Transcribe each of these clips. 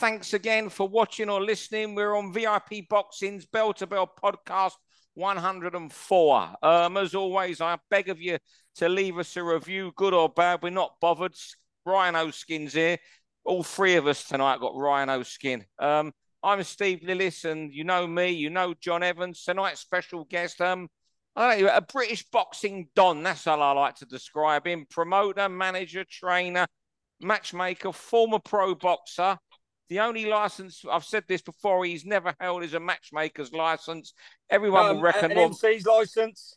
thanks again for watching or listening. We're on VIP Boxing's Bell to Bell podcast 104. Um, as always, I beg of you to leave us a review, good or bad. We're not bothered. Rhino Skin's here. All three of us tonight got Rhino Skin. Um, I'm Steve Lillis, and you know me, you know John Evans. Tonight's special guest, um, I don't know, a British boxing don. That's how I like to describe him. Promoter, manager, trainer, matchmaker, former pro boxer. The only license I've said this before, he's never held is a matchmaker's license. Everyone Um, will reckon an well, MC's license.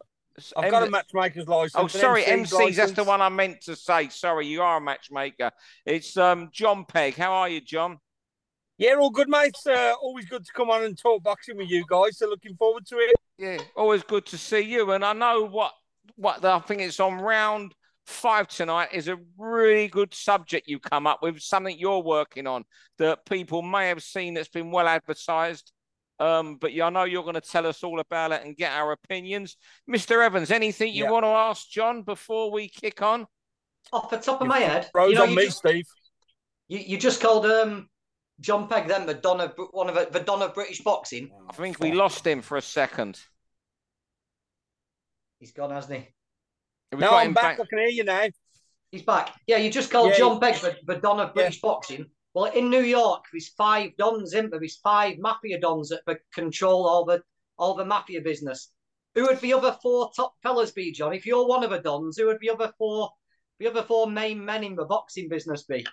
I've M- got a matchmaker's license. Oh, sorry, MC's MCs. That's the one I meant to say. Sorry, you are a matchmaker. It's um John Pegg. How are you, John? Yeah, all good, mates. Uh, always good to come on and talk boxing with you guys. So looking forward to it. Yeah, always good to see you. And I know what what I think it's on round five tonight is a really good subject you come up with, something you're working on that people may have seen that's been well advertised. Um, but yeah, I know you're going to tell us all about it and get our opinions. Mr. Evans, anything you Yeah. want to ask John before we kick on? Off the top of my head, Rose you know, on you me, just, Steve. you, you just called um John Pegg then the Don of one of the, the Don of British boxing. I think we lost him for a second. He's gone, hasn't he? We No, got I'm him back. I can hear you now. He's back. Yeah, you just called Yeah, John Pegg the, the Don of Yeah. British boxing. Well, in New York, there's five dons, isn't there? There's five mafia dons that that control all the all the mafia business. Who would the other four top fellas be, John? If you're one of the dons, who would the other four the other four main men in the boxing business be?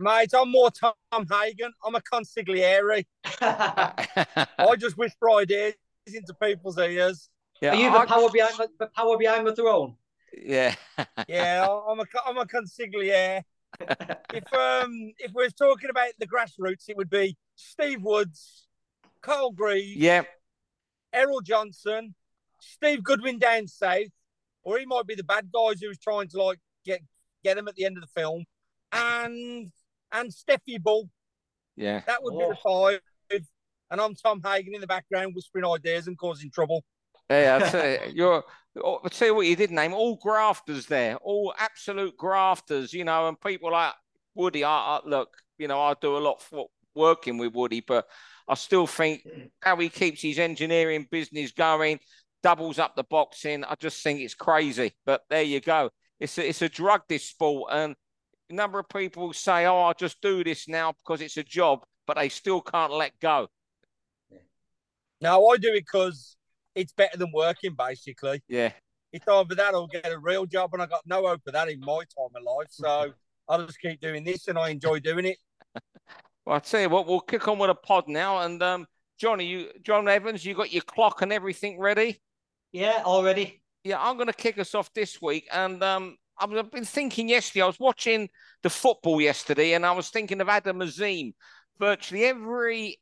Mate, I'm more Tom Hagen. I'm a consigliere. I just whisper ideas into people's ears. yeah, Are you the I- power behind the, the power behind the throne? Yeah. Yeah, I'm a I'm a consigliere. if um if we're talking about the grassroots, it would be Steve Woods, Carl Greaves, yeah. Errol Johnson, Steve Goodwin down south, or he might be the bad guys who's trying to like get get him at the end of the film, and and Steffi Bull. Yeah. That would be the five. And I'm Tom Hagen in the background whispering ideas and causing trouble. Yeah, I tell you, you're. oh, I'll tell you what you did name all grafters there, all absolute grafters, you know, and people like Woody. I, I look, you know, I do a lot for working with Woody, but I still think how he keeps his engineering business going, doubles up the boxing. I just think it's crazy. But there you go. It's a, it's a drug this sport, and a number of people say, "Oh, I just do this now because it's a job," but they still can't let go. Now I do it because it's better than working, basically. Yeah. It's either that or get a real job, and I got no hope of that in my time of life. So I'll just keep doing this, and I enjoy doing it. Well, I tell you what, we'll kick on with a pod now. And um, Johnny, you, John Evans, you got your clock and everything ready? Yeah, already. Yeah, I'm going to kick us off this week. And um, I've I've been thinking yesterday. I was watching the football yesterday, and I was thinking of Adam Azim. Virtually every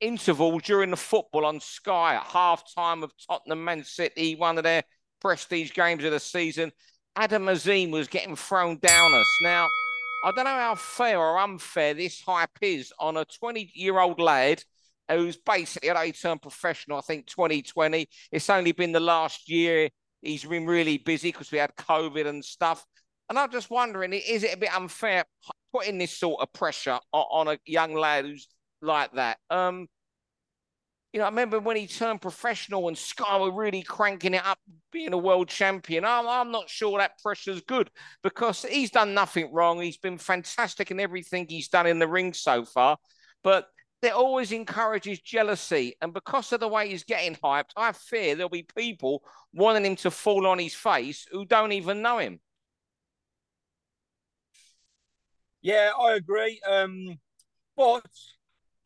interval during the football on Sky at half time of Tottenham Man City, one of their prestige games of the season, Adam Azim was getting thrown down us. Now, I don't know how fair or unfair this hype is on a 20 year old lad who's basically at a turned professional, I think 2020. It's only been the last year he's been really busy because we had COVID and stuff. And I'm just wondering, is it a bit unfair putting this sort of pressure on a young lad who's like that? Um, you know, I remember when he turned professional and Sky were really cranking it up, being a world champion. I'm, I'm not sure that pressure's good because he's done nothing wrong. He's been fantastic in everything he's done in the ring so far. But that always encourages jealousy. And because of the way he's getting hyped, I fear there'll be people wanting him to fall on his face who don't even know him. Yeah, I agree. Um, but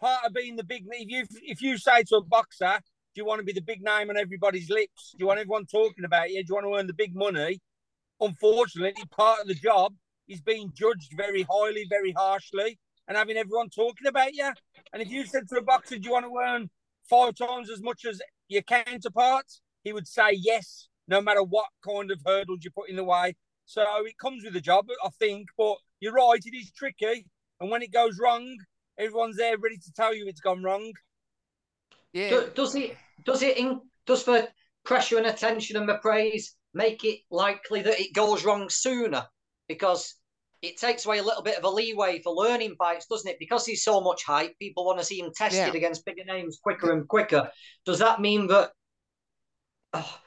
part of being the big, if you if you say to a boxer, do you want to be the big name on everybody's lips? Do you want everyone talking about you? Do you want to earn the big money? Unfortunately, part of the job is being judged very highly, very harshly, and having everyone talking about you. And if you said to a boxer, "Do you want to earn five times as much as your counterparts?" he would say yes, no matter what kind of hurdles you put in the way. So it comes with the job, I think. But you're right, it is tricky. And when it goes wrong, everyone's there ready to tell you it's gone wrong. Yeah. Do, does it does it in, does the pressure and attention and the praise make it likely that it goes wrong sooner? Because it takes away a little bit of a leeway for learning fights, doesn't it? Because he's so much hype, people want to see him tested yeah. against bigger names quicker and quicker. Does that mean that oh,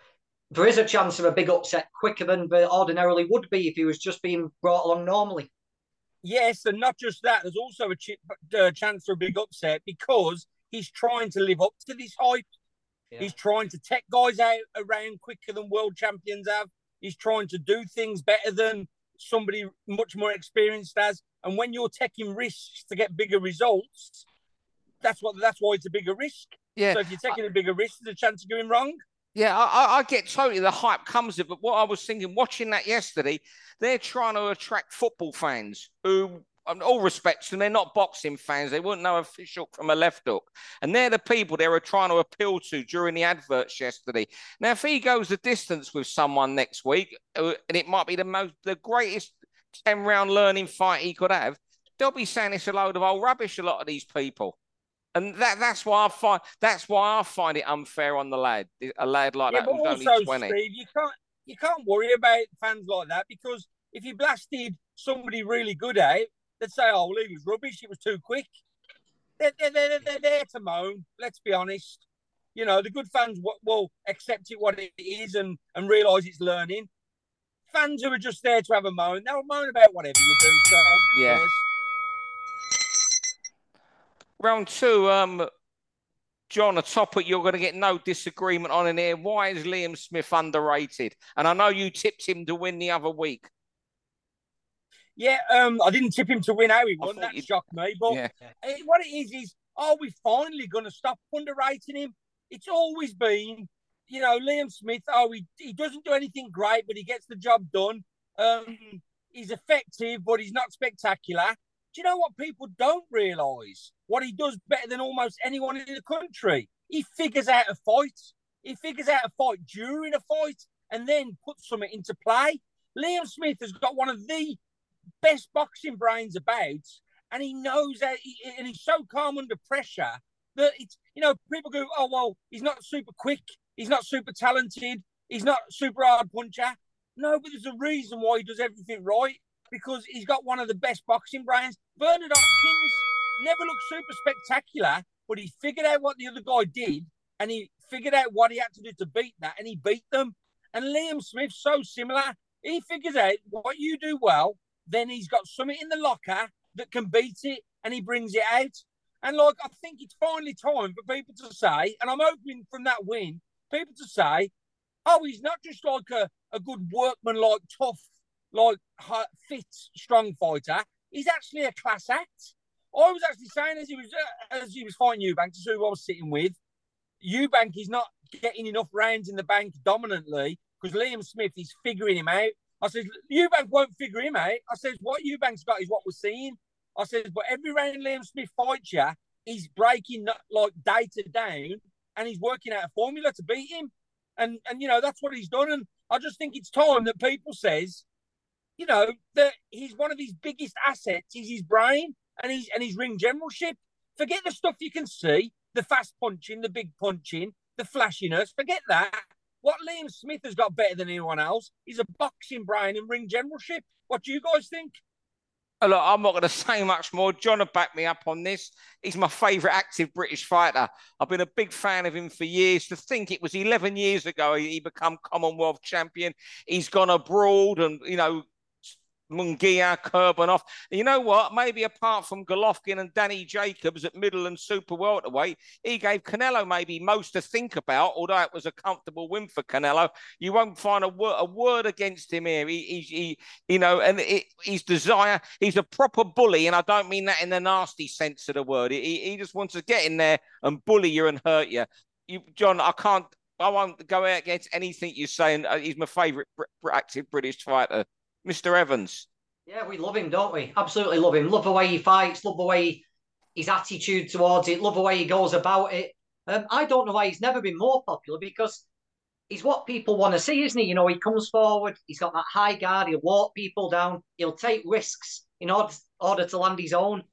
there is a chance of a big upset quicker than there ordinarily would be if he was just being brought along normally? Yes, and not just that. There's also a ch- uh, chance for a big upset because he's trying to live up to this hype. Yeah. He's trying to take guys out around quicker than world champions have. He's trying to do things better than somebody much more experienced has. And when you're taking risks to get bigger results, that's what that's why it's a bigger risk. Yeah. So if you're taking a bigger risk, there's a chance of going wrong. Yeah, I, I, get totally the hype comes it. But what I was thinking, watching that yesterday, they're trying to attract football fans who in all respects, and they're not boxing fans. They wouldn't know a fish hook from a left hook. And they're the people they were trying to appeal to during the adverts yesterday. Now, if he goes the distance with someone next week, uh, and it might be the most, the greatest 10 round learning fight he could have, they'll be saying it's a load of old rubbish, a lot of these people. And that, that's why I find that's why I find it unfair on the lad, a lad like yeah, that who's also, only 20. Steve, you can't you can't worry about fans like that because if you blasted somebody really good out, they'd say, "Oh, well, he was rubbish. It was too quick." They're, they're, they're, they're there to moan. Let's be honest. You know, the good fans will accept it what it is and and realise it's learning. Fans who are just there to have a moan, they'll moan about whatever you do. So yeah. Round two, um, John, a topic you're going to get no disagreement on in here. Why is Liam Smith underrated? And I know you tipped him to win the other week. Yeah, um, I didn't tip him to win how he won. That shocked me. But yeah. it, what it is is, are we finally going to stop underrating him? It's always been, you know, Liam Smith. Oh, he, he doesn't do anything great, but he gets the job done. Um, he's effective, but he's not spectacular. Do you know what people don't realise? What he does better than almost anyone in the country. He figures out a fight. He figures out a fight during a fight and then puts something into play. Liam Smith has got one of the best boxing brains about, and he knows that, he, and he's so calm under pressure that it's you know people go, oh well, he's not super quick, he's not super talented, he's not super hard puncher. No, but there's a reason why he does everything right because he's got one of the best boxing brains. Bernard Hopkins never looked super spectacular, but he figured out what the other guy did and he figured out what he had to do to beat that and he beat them. And Liam Smith's so similar. He figures out what you do well then he's got something in the locker that can beat it and he brings it out. And like, I think it's finally time for people to say, and I'm hoping from that win, people to say, oh, he's not just like a, a good workman, like tough, like fit, strong fighter. He's actually a class act. I was actually saying as he was uh, as he was fighting Eubank, to who I was sitting with, Eubank is not getting enough rounds in the bank dominantly because Liam Smith is figuring him out. I says, Eubank won't figure him out. I said what Eubank's got is what we're seeing. I said but every round Liam Smith fights you, he's breaking like data down and he's working out a formula to beat him. And, and you know, that's what he's done. And I just think it's time that people says, you know, that he's one of his biggest assets is his brain and his, and his ring generalship. Forget the stuff you can see, the fast punching, the big punching, the flashiness. Forget that. What Liam Smith has got better than anyone else is a boxing brain and ring generalship. What do you guys think? Oh, look, I'm not going to say much more. John will back me up on this. He's my favourite active British fighter. I've been a big fan of him for years. To think it was 11 years ago he became Commonwealth champion. He's gone abroad and, you know, Munguia, Kurbanov. You know what? Maybe apart from Golovkin and Danny Jacobs at middle and super welterweight, he gave Canelo maybe most to think about, although it was a comfortable win for Canelo. You won't find a, word, a word against him here. He, he, he you know, and it, his desire, he's a proper bully, and I don't mean that in the nasty sense of the word. He, he just wants to get in there and bully you and hurt you. you John, I can't, I won't go out against anything you're saying. Uh, he's my favourite active British fighter. Mr. Evans. Yeah, we love him, don't we? Absolutely love him. Love the way he fights, love the way he, his attitude towards it, love the way he goes about it. Um, I don't know why he's never been more popular because he's what people want to see, isn't he? You know, he comes forward, he's got that high guard, he'll walk people down, he'll take risks in order, order to land his own.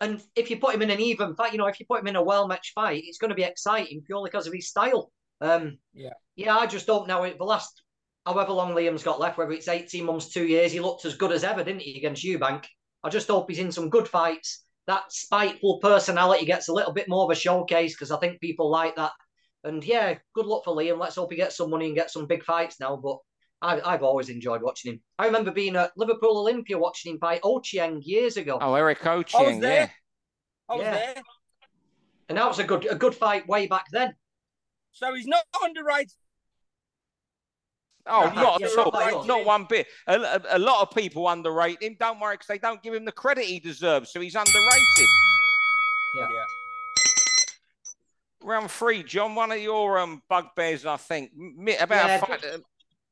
And if you put him in an even fight, you know, if you put him in a well matched fight, it's going to be exciting purely because of his style. Um, yeah, yeah, I just don't know. The last however long Liam's got left, whether it's 18 months, two years, he looked as good as ever, didn't he, against Eubank? I just hope he's in some good fights. That spiteful personality gets a little bit more of a showcase because I think people like that. And yeah, good luck for Liam. Let's hope he gets some money and gets some big fights now. But I, have always enjoyed watching him. I remember being at Liverpool Olympia watching him fight Ochieng years ago. Oh, Eric Ochieng, yeah. I was yeah. there. And that was a good a good fight way back then. So he's not underrated. Oh, not at all. Right. Not one bit. A, a, a, lot of people underrate him. Don't worry, because they don't give him the credit he deserves. So he's underrated. Yeah. yeah. Round three, John. One of your um, bugbears, I think, about yeah, fight.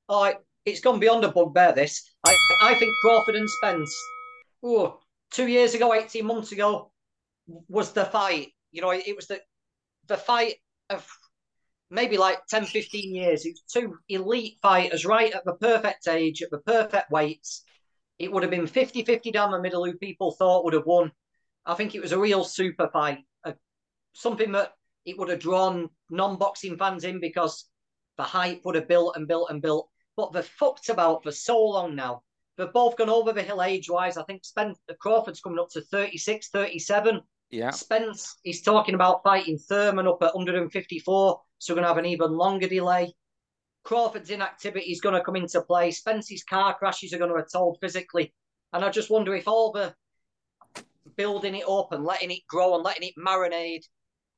Oh, it's gone beyond a bugbear. This, I, I think Crawford and Spence. Oh, two years ago, eighteen months ago, was the fight. You know, it was the the fight of maybe like 10, 15 years. It's two elite fighters right at the perfect age, at the perfect weights. It would have been 50 50 down the middle, who people thought would have won. I think it was a real super fight, a, something that it would have drawn non boxing fans in because the hype would have built and built and built. But they're fucked about for so long now. They've both gone over the hill age wise. I think Spence Crawford's coming up to 36, 37. Yeah. Spence is talking about fighting Thurman up at 154, so we're going to have an even longer delay. Crawford's inactivity is going to come into play. Spence's car crashes are going to have told physically. And I just wonder if all the building it up and letting it grow and letting it marinate,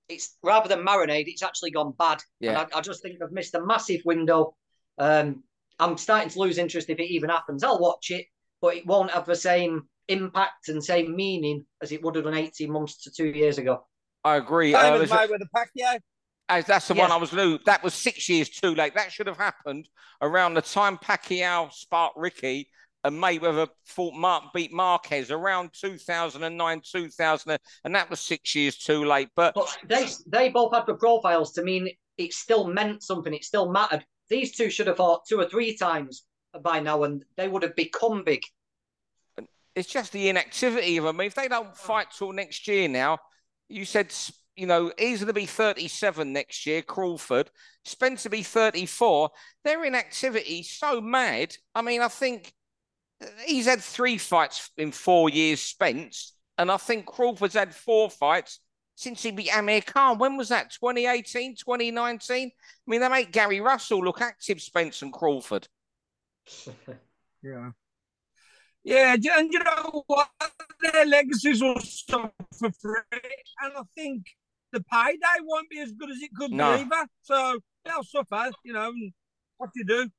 it's rather than marinade, it's actually gone bad. Yeah. And I, I just think I've missed a massive window. Um, I'm starting to lose interest if it even happens. I'll watch it, but it won't have the same impact and same meaning as it would have done 18 months to two years ago. I agree. Same uh, as with the Pacquiao. As that's the yes. one I was new. That was six years too late. That should have happened around the time Pacquiao sparked Ricky and Mayweather fought Mark beat Marquez around 2009, 2000, and that was six years too late. But, but they they both had the profiles to mean it still meant something. It still mattered. These two should have fought two or three times by now, and they would have become big. It's just the inactivity of them. If they don't oh. fight till next year now, you said, you know, he's going to be 37 next year, Crawford. Spencer be 34. Their inactivity so mad. I mean, I think uh, he's had three fights in four years, Spence. And I think Crawford's had four fights since he beat Amir Khan. When was that? 2018, 2019? I mean, they make Gary Russell look active, Spence and Crawford. yeah. Yeah, and you know what? Their legacies will suffer for it. And I think the payday won't be as good as it could no. be either. So they'll suffer, you know. What do you do?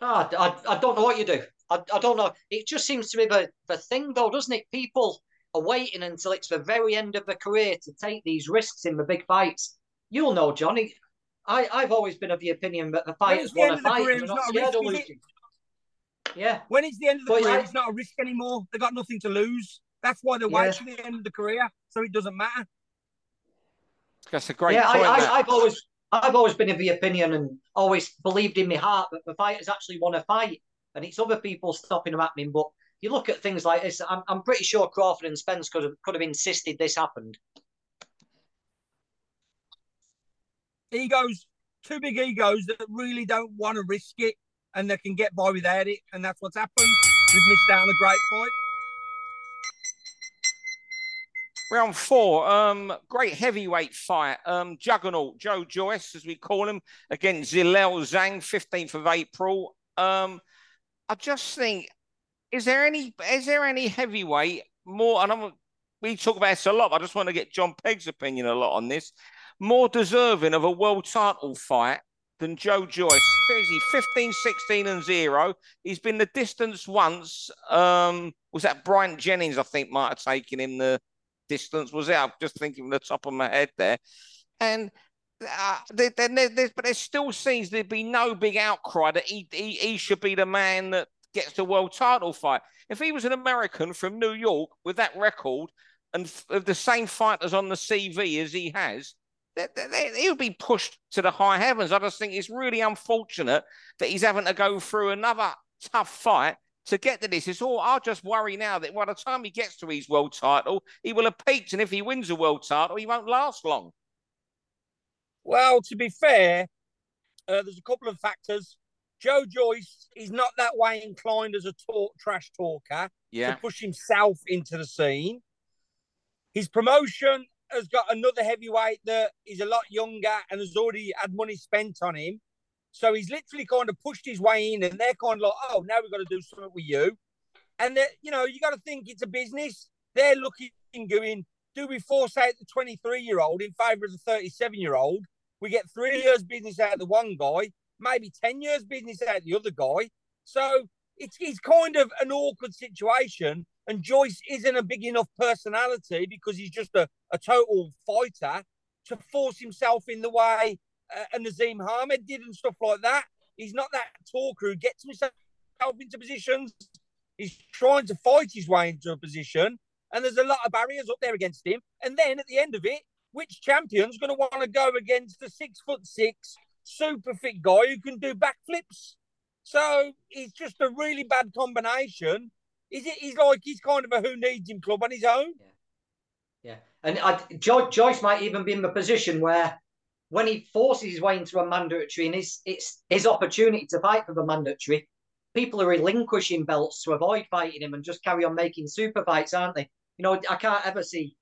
Oh, I, I don't know what you do. I, I don't know. It just seems to be the, the thing, though, doesn't it? People are waiting until it's the very end of the career to take these risks in the big fights. You'll know, Johnny. I, I've always been of the opinion that the fighters want to fight. Career, not scared of losing. Yeah. When it's the end of the but career, I, it's not a risk anymore. They've got nothing to lose. That's why they're yeah. waiting to the end of the career, so it doesn't matter. That's a great yeah, point. I, have always I've always been of the opinion and always believed in my heart that the fighters actually want to fight, and it's other people stopping them happening. But you look at things like this, I'm, I'm pretty sure Crawford and Spence could have could have insisted this happened. Egos, two big egos that really don't want to risk it and they can get by without it. And that's what's happened. We've missed out on a great fight. Round four, um, great heavyweight fight. Um, Juggernaut, Joe Joyce, as we call him, against Zhilei Zhang, 15th of April. Um, I just think, is there any is there any heavyweight more? And I'm, we talk about this a lot. I just want to get John Pegg's opinion a lot on this. More deserving of a world title fight than Joe Joyce. He 15, 16, and zero. He's been the distance once. Um, was that Bryant Jennings? I think might have taken him the distance. Was it? I'm just thinking from the top of my head there. And uh, there, there, there, but there still seems to be no big outcry that he, he, he should be the man that gets the world title fight. If he was an American from New York with that record and f- the same fighters on the CV as he has, he would be pushed to the high heavens. I just think it's really unfortunate that he's having to go through another tough fight to get to this. It's all. I just worry now that by the time he gets to his world title, he will have peaked, and if he wins a world title, he won't last long. Well, to be fair, uh, there's a couple of factors. Joe Joyce is not that way inclined as a talk trash talker Yeah. to push himself into the scene. His promotion has got another heavyweight that is a lot younger and has already had money spent on him. So he's literally kind of pushed his way in, and they're kind of like, "Oh, now we've got to do something with you." And that you know, you got to think it's a business. They're looking, going, do we force out the 23 year old in favour of the 37 year old? We get three years business out of the one guy, maybe 10 years business out of the other guy. So it's, it's kind of an awkward situation. And Joyce isn't a big enough personality because he's just a, a total fighter to force himself in the way uh, and Naseem Hamed did and stuff like that. He's not that talker who gets himself into positions. He's trying to fight his way into a position, and there's a lot of barriers up there against him. And then at the end of it, which champion's going to want to go against the six foot six super fit guy who can do backflips? So it's just a really bad combination. Is it? He's like he's kind of a who needs him club on his own. Yeah, yeah. and I, jo- Joyce might even be in the position where, when he forces his way into a mandatory and it's it's his opportunity to fight for the mandatory, people are relinquishing belts to avoid fighting him and just carry on making super fights, aren't they? You know, I can't ever see.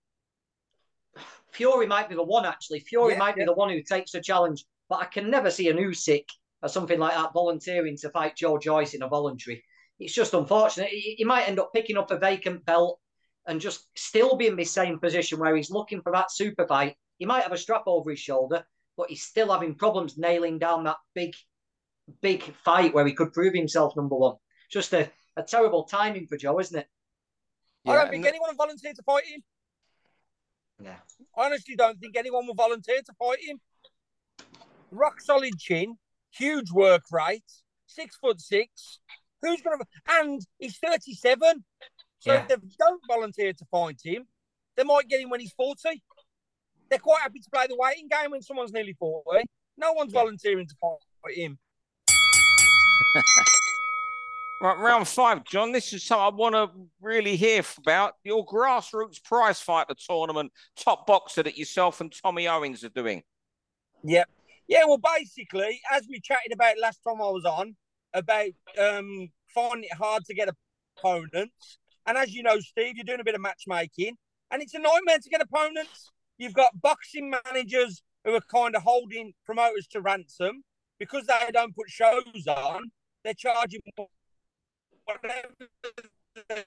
Fury might be the one actually. Fury Yeah, might be the one who takes the challenge, but I can never see an Usyk or something like that volunteering to fight Joe Joyce in a voluntary. It's just unfortunate. He, he might end up picking up a vacant belt and just still be in the same position where he's looking for that super fight. He might have a strap over his shoulder, but he's still having problems nailing down that big, big fight where he could prove himself number one. Just a, a terrible timing for Joe, isn't it? I don't think and- anyone will volunteer to fight him. Yeah. I honestly don't think anyone will volunteer to fight him. Rock solid chin, huge work rate, six foot six. Who's going to? And he's thirty-seven. So Yeah. if they don't volunteer to fight him, they might get him when he's forty. They're quite happy to play the waiting game when someone's nearly forty. No one's volunteering to fight him. Right, round five, John. This is something I want to really hear about. Your grassroots prize fighter tournament, top boxer that yourself and Tommy Owens are doing. Yep. Yeah, well, basically, as we chatted about last time I was on, about um, finding it hard to get opponents. And as you know, Steve, you're doing a bit of matchmaking, and it's a nightmare to get opponents. You've got boxing managers who are kind of holding promoters to ransom because they don't put shows on. They're charging whatever the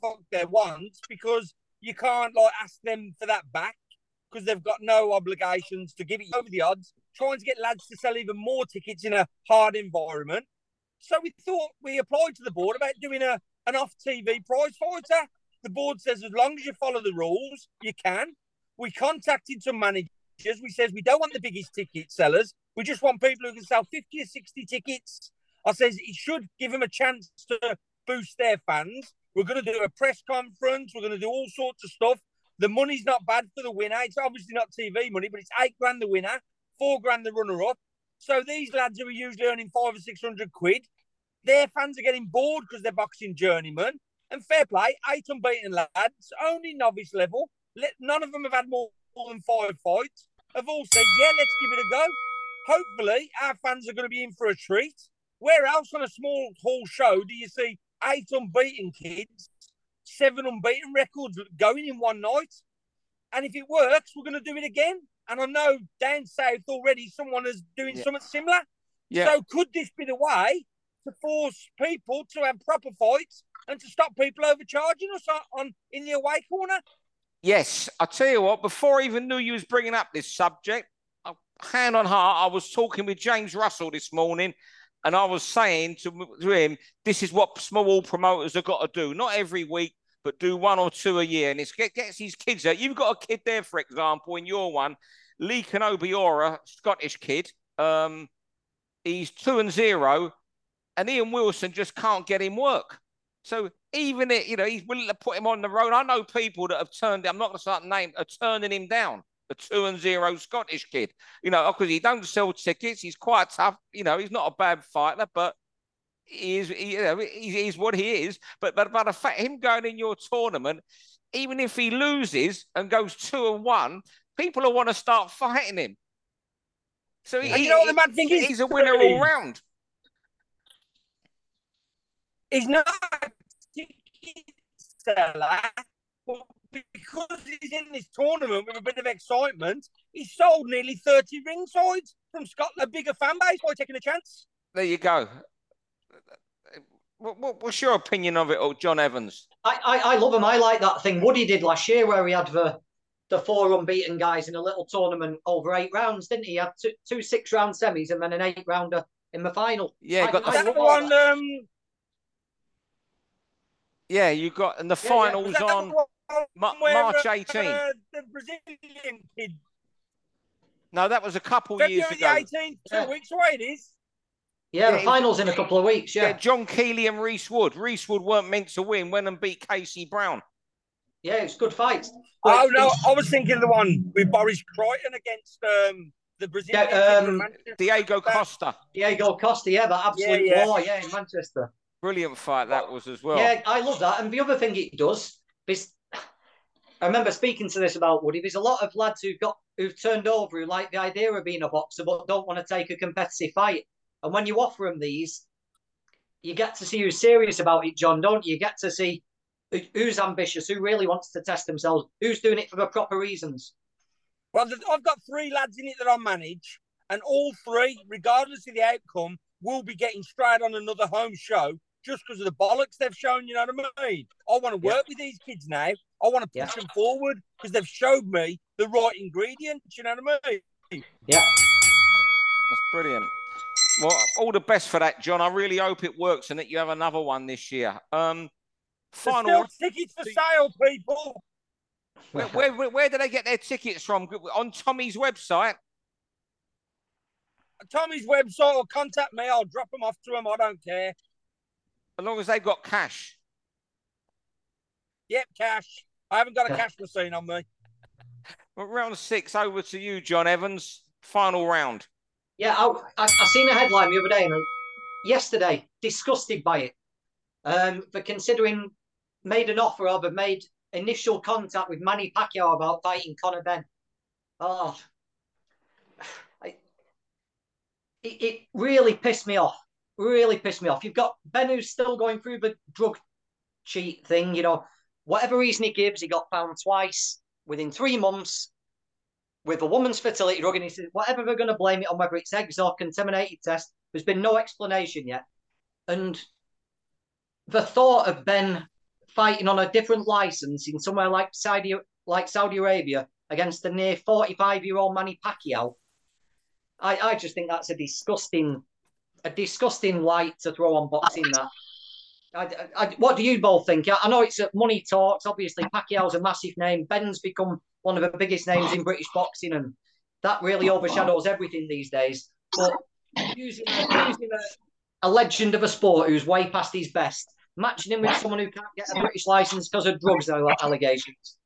fuck they want because you can't like ask them for that back because they've got no obligations to give it over the odds, trying to get lads to sell even more tickets in a hard environment. So we thought we applied to the board about doing a an off TV prize fighter. The board says as long as you follow the rules, you can. We contacted some managers. We says we don't want the biggest ticket sellers. We just want people who can sell 50 or 60 tickets. I says it should give them a chance to boost their fans. We're going to do a press conference. We're going to do all sorts of stuff. The money's not bad for the winner. It's obviously not TV money, but it's eight grand the winner, four grand the runner up. So these lads who are usually earning five or six hundred quid, their fans are getting bored because they're boxing journeymen. And fair play, eight unbeaten lads, only novice level. Let, none of them have had more, more than five fights. Have all said, yeah, let's give it a go. Hopefully, our fans are going to be in for a treat. Where else on a small hall show do you see eight unbeaten kids, seven unbeaten records going in one night? And if it works, we're going to do it again. And I know down south already someone is doing Yeah. something similar. Yeah. So could this be the way to force people to have proper fights and to stop people overcharging us on, on in the away corner? Yes, I tell you what. Before I even knew you was bringing up this subject, hand on heart, I was talking with James Russell this morning, and I was saying to, to him, "This is what small promoters have got to do. Not every week, but do one or two a year, and it get, gets these kids out. You've got a kid there, for example, in your one, Lee Canobiora, Scottish kid. Um, he's two and zero, and Ian Wilson just can't get him work. So even it, you know, he's willing to put him on the road. I know people that have turned. I'm not going to start name are turning him down. The two and zero Scottish kid, you know, because he don't sell tickets. He's quite tough. You know, he's not a bad fighter, but he is. He, you know, he, he's what he is. But but but the fact him going in your tournament, even if he loses and goes two and one, people will want to start fighting him. So he, you know what the mad thing is? he's a winner all round. He's not a ticket seller, but because he's in this tournament with a bit of excitement, he sold nearly 30 ringsides from Scotland, a bigger fan base by taking a chance. There you go. What, what's your opinion of it, all, John Evans? I, I, I love him. I like that thing Woody did last year where he had the the four unbeaten guys in a little tournament over eight rounds, didn't he? He had two, two six round semis and then an eight rounder in the final. Yeah, I, got I the love That all one, um, yeah, you got and the yeah, yeah, finals was that on Ma- March uh, 18. uh, the Brazilian kid, No, that was a couple February years the ago. 18th, two Yeah. weeks away it is. Yeah, Yeah, the finals in a couple of weeks. Yeah, Yeah, John Keeley and Reese Wood. Reese Wood weren't meant to win, went and beat Casey Brown. yeah, it's good fights. Oh But no, it's- I was thinking the one with Boris Crichton against um, the Brazilian Yeah, um, Diego Costa. Diego Costa, yeah, that absolute Yeah, yeah. war, yeah, in Manchester. Brilliant fight that was as well. Yeah, I love that. And the other thing it does is, I remember speaking to this about Woody. There's a lot of lads who've got who've turned over who like the idea of being a boxer but don't want to take a competitive fight. And when you offer them these, you get to see who's serious about it, John, don't you? You get to see who's ambitious, who really wants to test themselves, who's doing it for the proper reasons. Well, I've got three lads in it that I manage, and all three, regardless of the outcome, will be getting straight on another home show just because of the bollocks they've shown. You know what I mean? I want to Yeah. work with these kids now. I want to push Yeah. them forward because they've showed me the right ingredients. You know what I mean? Yeah, That's brilliant. Well, all the best for that, John. I really hope it works and that you have another one this year. Um, There's final. still tickets for sale, people. Where, where, where, where do they get their tickets from? On Tommy's website. Tommy's website or contact me. I'll drop them off to him. I don't care. As long as they've got cash. Yep, cash. I haven't got a cash machine on me. Well, round six, over to you, John Evans. Final round. Yeah, I, I, I seen a headline the other day, and yesterday, disgusted by it. Um, for considering made an offer of, have made initial contact with Manny Pacquiao about fighting Conor Benn. Oh, I, it, it really pissed me off. Really pissed me off. You've got Benn who's still going through the drug cheat thing. You know, whatever reason he gives, he got found twice within three months with a woman's fertility drug, and he said, whatever they're going to blame it on, whether it's eggs or contaminated test, there's been no explanation yet. And the thought of Benn fighting on a different license in somewhere like Saudi, like Saudi Arabia against the near 45 year old Manny Pacquiao, I, I just think that's a disgusting, a disgusting light to throw on boxing. That. I, I, what do you both think? I know it's uh, money talks. Obviously, Pacquiao's a massive name. Benn's become one of the biggest names in British boxing, and that really overshadows everything these days. But using a, using a, a legend of a sport who's way past his best, matching him with someone who can't get a British license because of drugs allegations,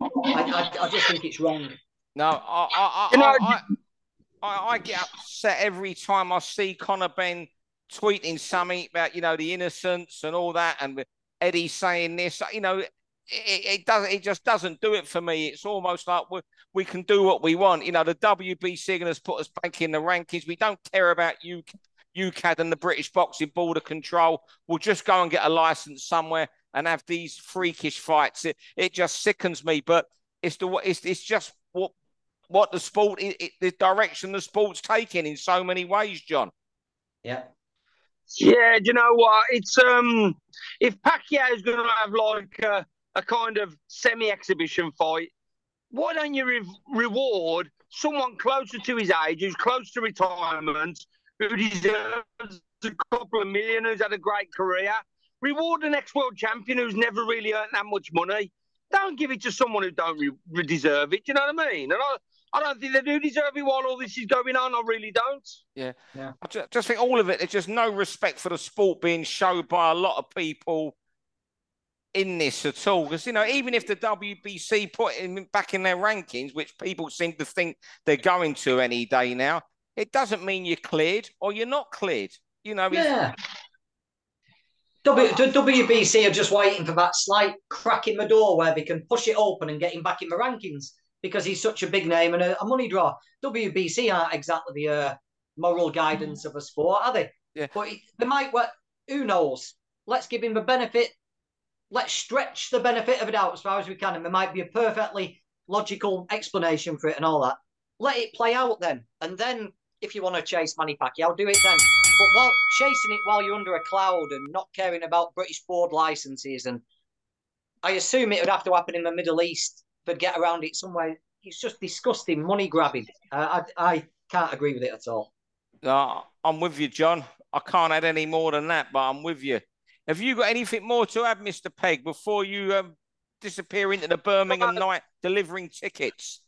I, I, I just think it's wrong. No, I, I, I, You know, I, I, get upset every time I see Conor Benn tweeting something about you know the innocence and all that, and Eddie saying this. You know, it, it doesn't. It just doesn't do it for me. It's almost like we we can do what we want. You know, the WBC has put us back in the rankings. We don't care about you. UKAD and the British Boxing Board of Control will just go and get a license somewhere and have these freakish fights. It it just sickens me, but it's the it's it's just what what the sport it, it, the direction the sport's taking in so many ways, John. Yeah. Yeah, do you know what? It's um, if Pacquiao's going to have like a, a kind of semi-exhibition fight, why don't you re- reward someone closer to his age, who's close to retirement, who deserves a couple of million, who's had a great career? Reward an ex-world champion who's never really earned that much money. Don't give it to someone who don't re- deserve it. Do you know what I mean? And I, I don't think they do deserve it while all this is going on. I really don't. Yeah, yeah. I just, just think all of it. There's just no respect for the sport being showed by a lot of people in this at all. Because you know, even if the WBC put him back in their rankings, which people seem to think they're going to any day now, it doesn't mean you're cleared or you're not cleared. You know, yeah. W, WBC are just waiting for that slight crack in the door where they can push it open and get him back in the rankings because he's such a big name and a, a money draw. WBC aren't exactly the uh, moral guidance of a sport, are they? Yeah. But it, they might. Well, who knows? let's give him the benefit. Let's stretch the benefit of a doubt as far as we can, and there might be a perfectly logical explanation for it and all that. Let it play out then, and then if you want to chase Manny Pacquiao, do it then. But while chasing it while you're under a cloud and not caring about British board licenses, and I assume it would have to happen in the Middle East, but get around it somewhere. It's just disgusting money grabbing. Uh, I I can't agree with it at all. No, I'm with you, John. I can't add any more than that, but I'm with you. Have you got anything more to add, Mr. Pegg, before you um, disappear into the Birmingham night delivering tickets?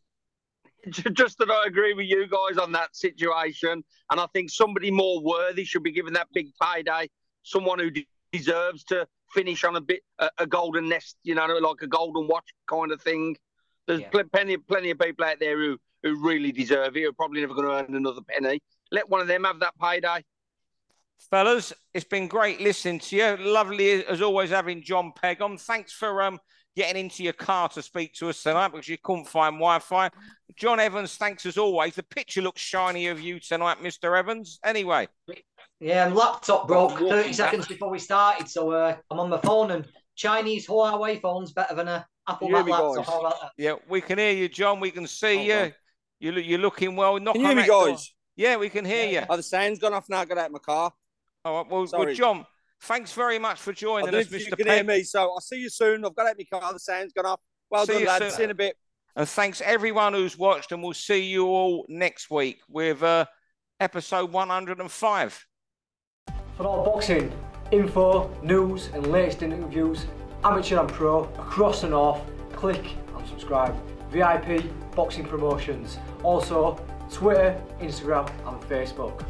Just that I agree with you guys on that situation, and I think somebody more worthy should be given that big payday. Someone who deserves to finish on a bit a, a golden nest, you know, like a golden watch kind of thing. There's yeah. plenty, plenty of people out there who who really deserve it. Who are probably never going to earn another penny. Let one of them have that payday. Fellas, it's been great listening to you. Lovely as always having John Pegg on. Thanks for um getting into your car to speak to us tonight because you couldn't find Wi-Fi. John Evans, thanks as always. The picture looks shiny of you tonight, Mr. Evans. Anyway. Yeah, my laptop broke 30 seconds before we started, so uh, I'm on my phone and Chinese Huawei phone's better than a Apple Mac laptop. Yeah, we can hear you, John. We can see oh, you. You you're looking well. Not can you hear me, guys? Yeah, we can hear yeah. you. Oh, the sound's gone off now. I got out of my car. All right. Well, well, John, thanks very much for joining us, Mr. You can hear me, so I'll see you soon. I've got out of my car. The sound's gone off. Well see done, lads. Soon. See you in a bit. And thanks everyone who's watched, and we'll see you all next week with uh, episode 105. For all boxing info, news, and latest interviews, amateur and pro across and off. click and subscribe. VIP Boxing Promotions. Also, Twitter, Instagram, and Facebook.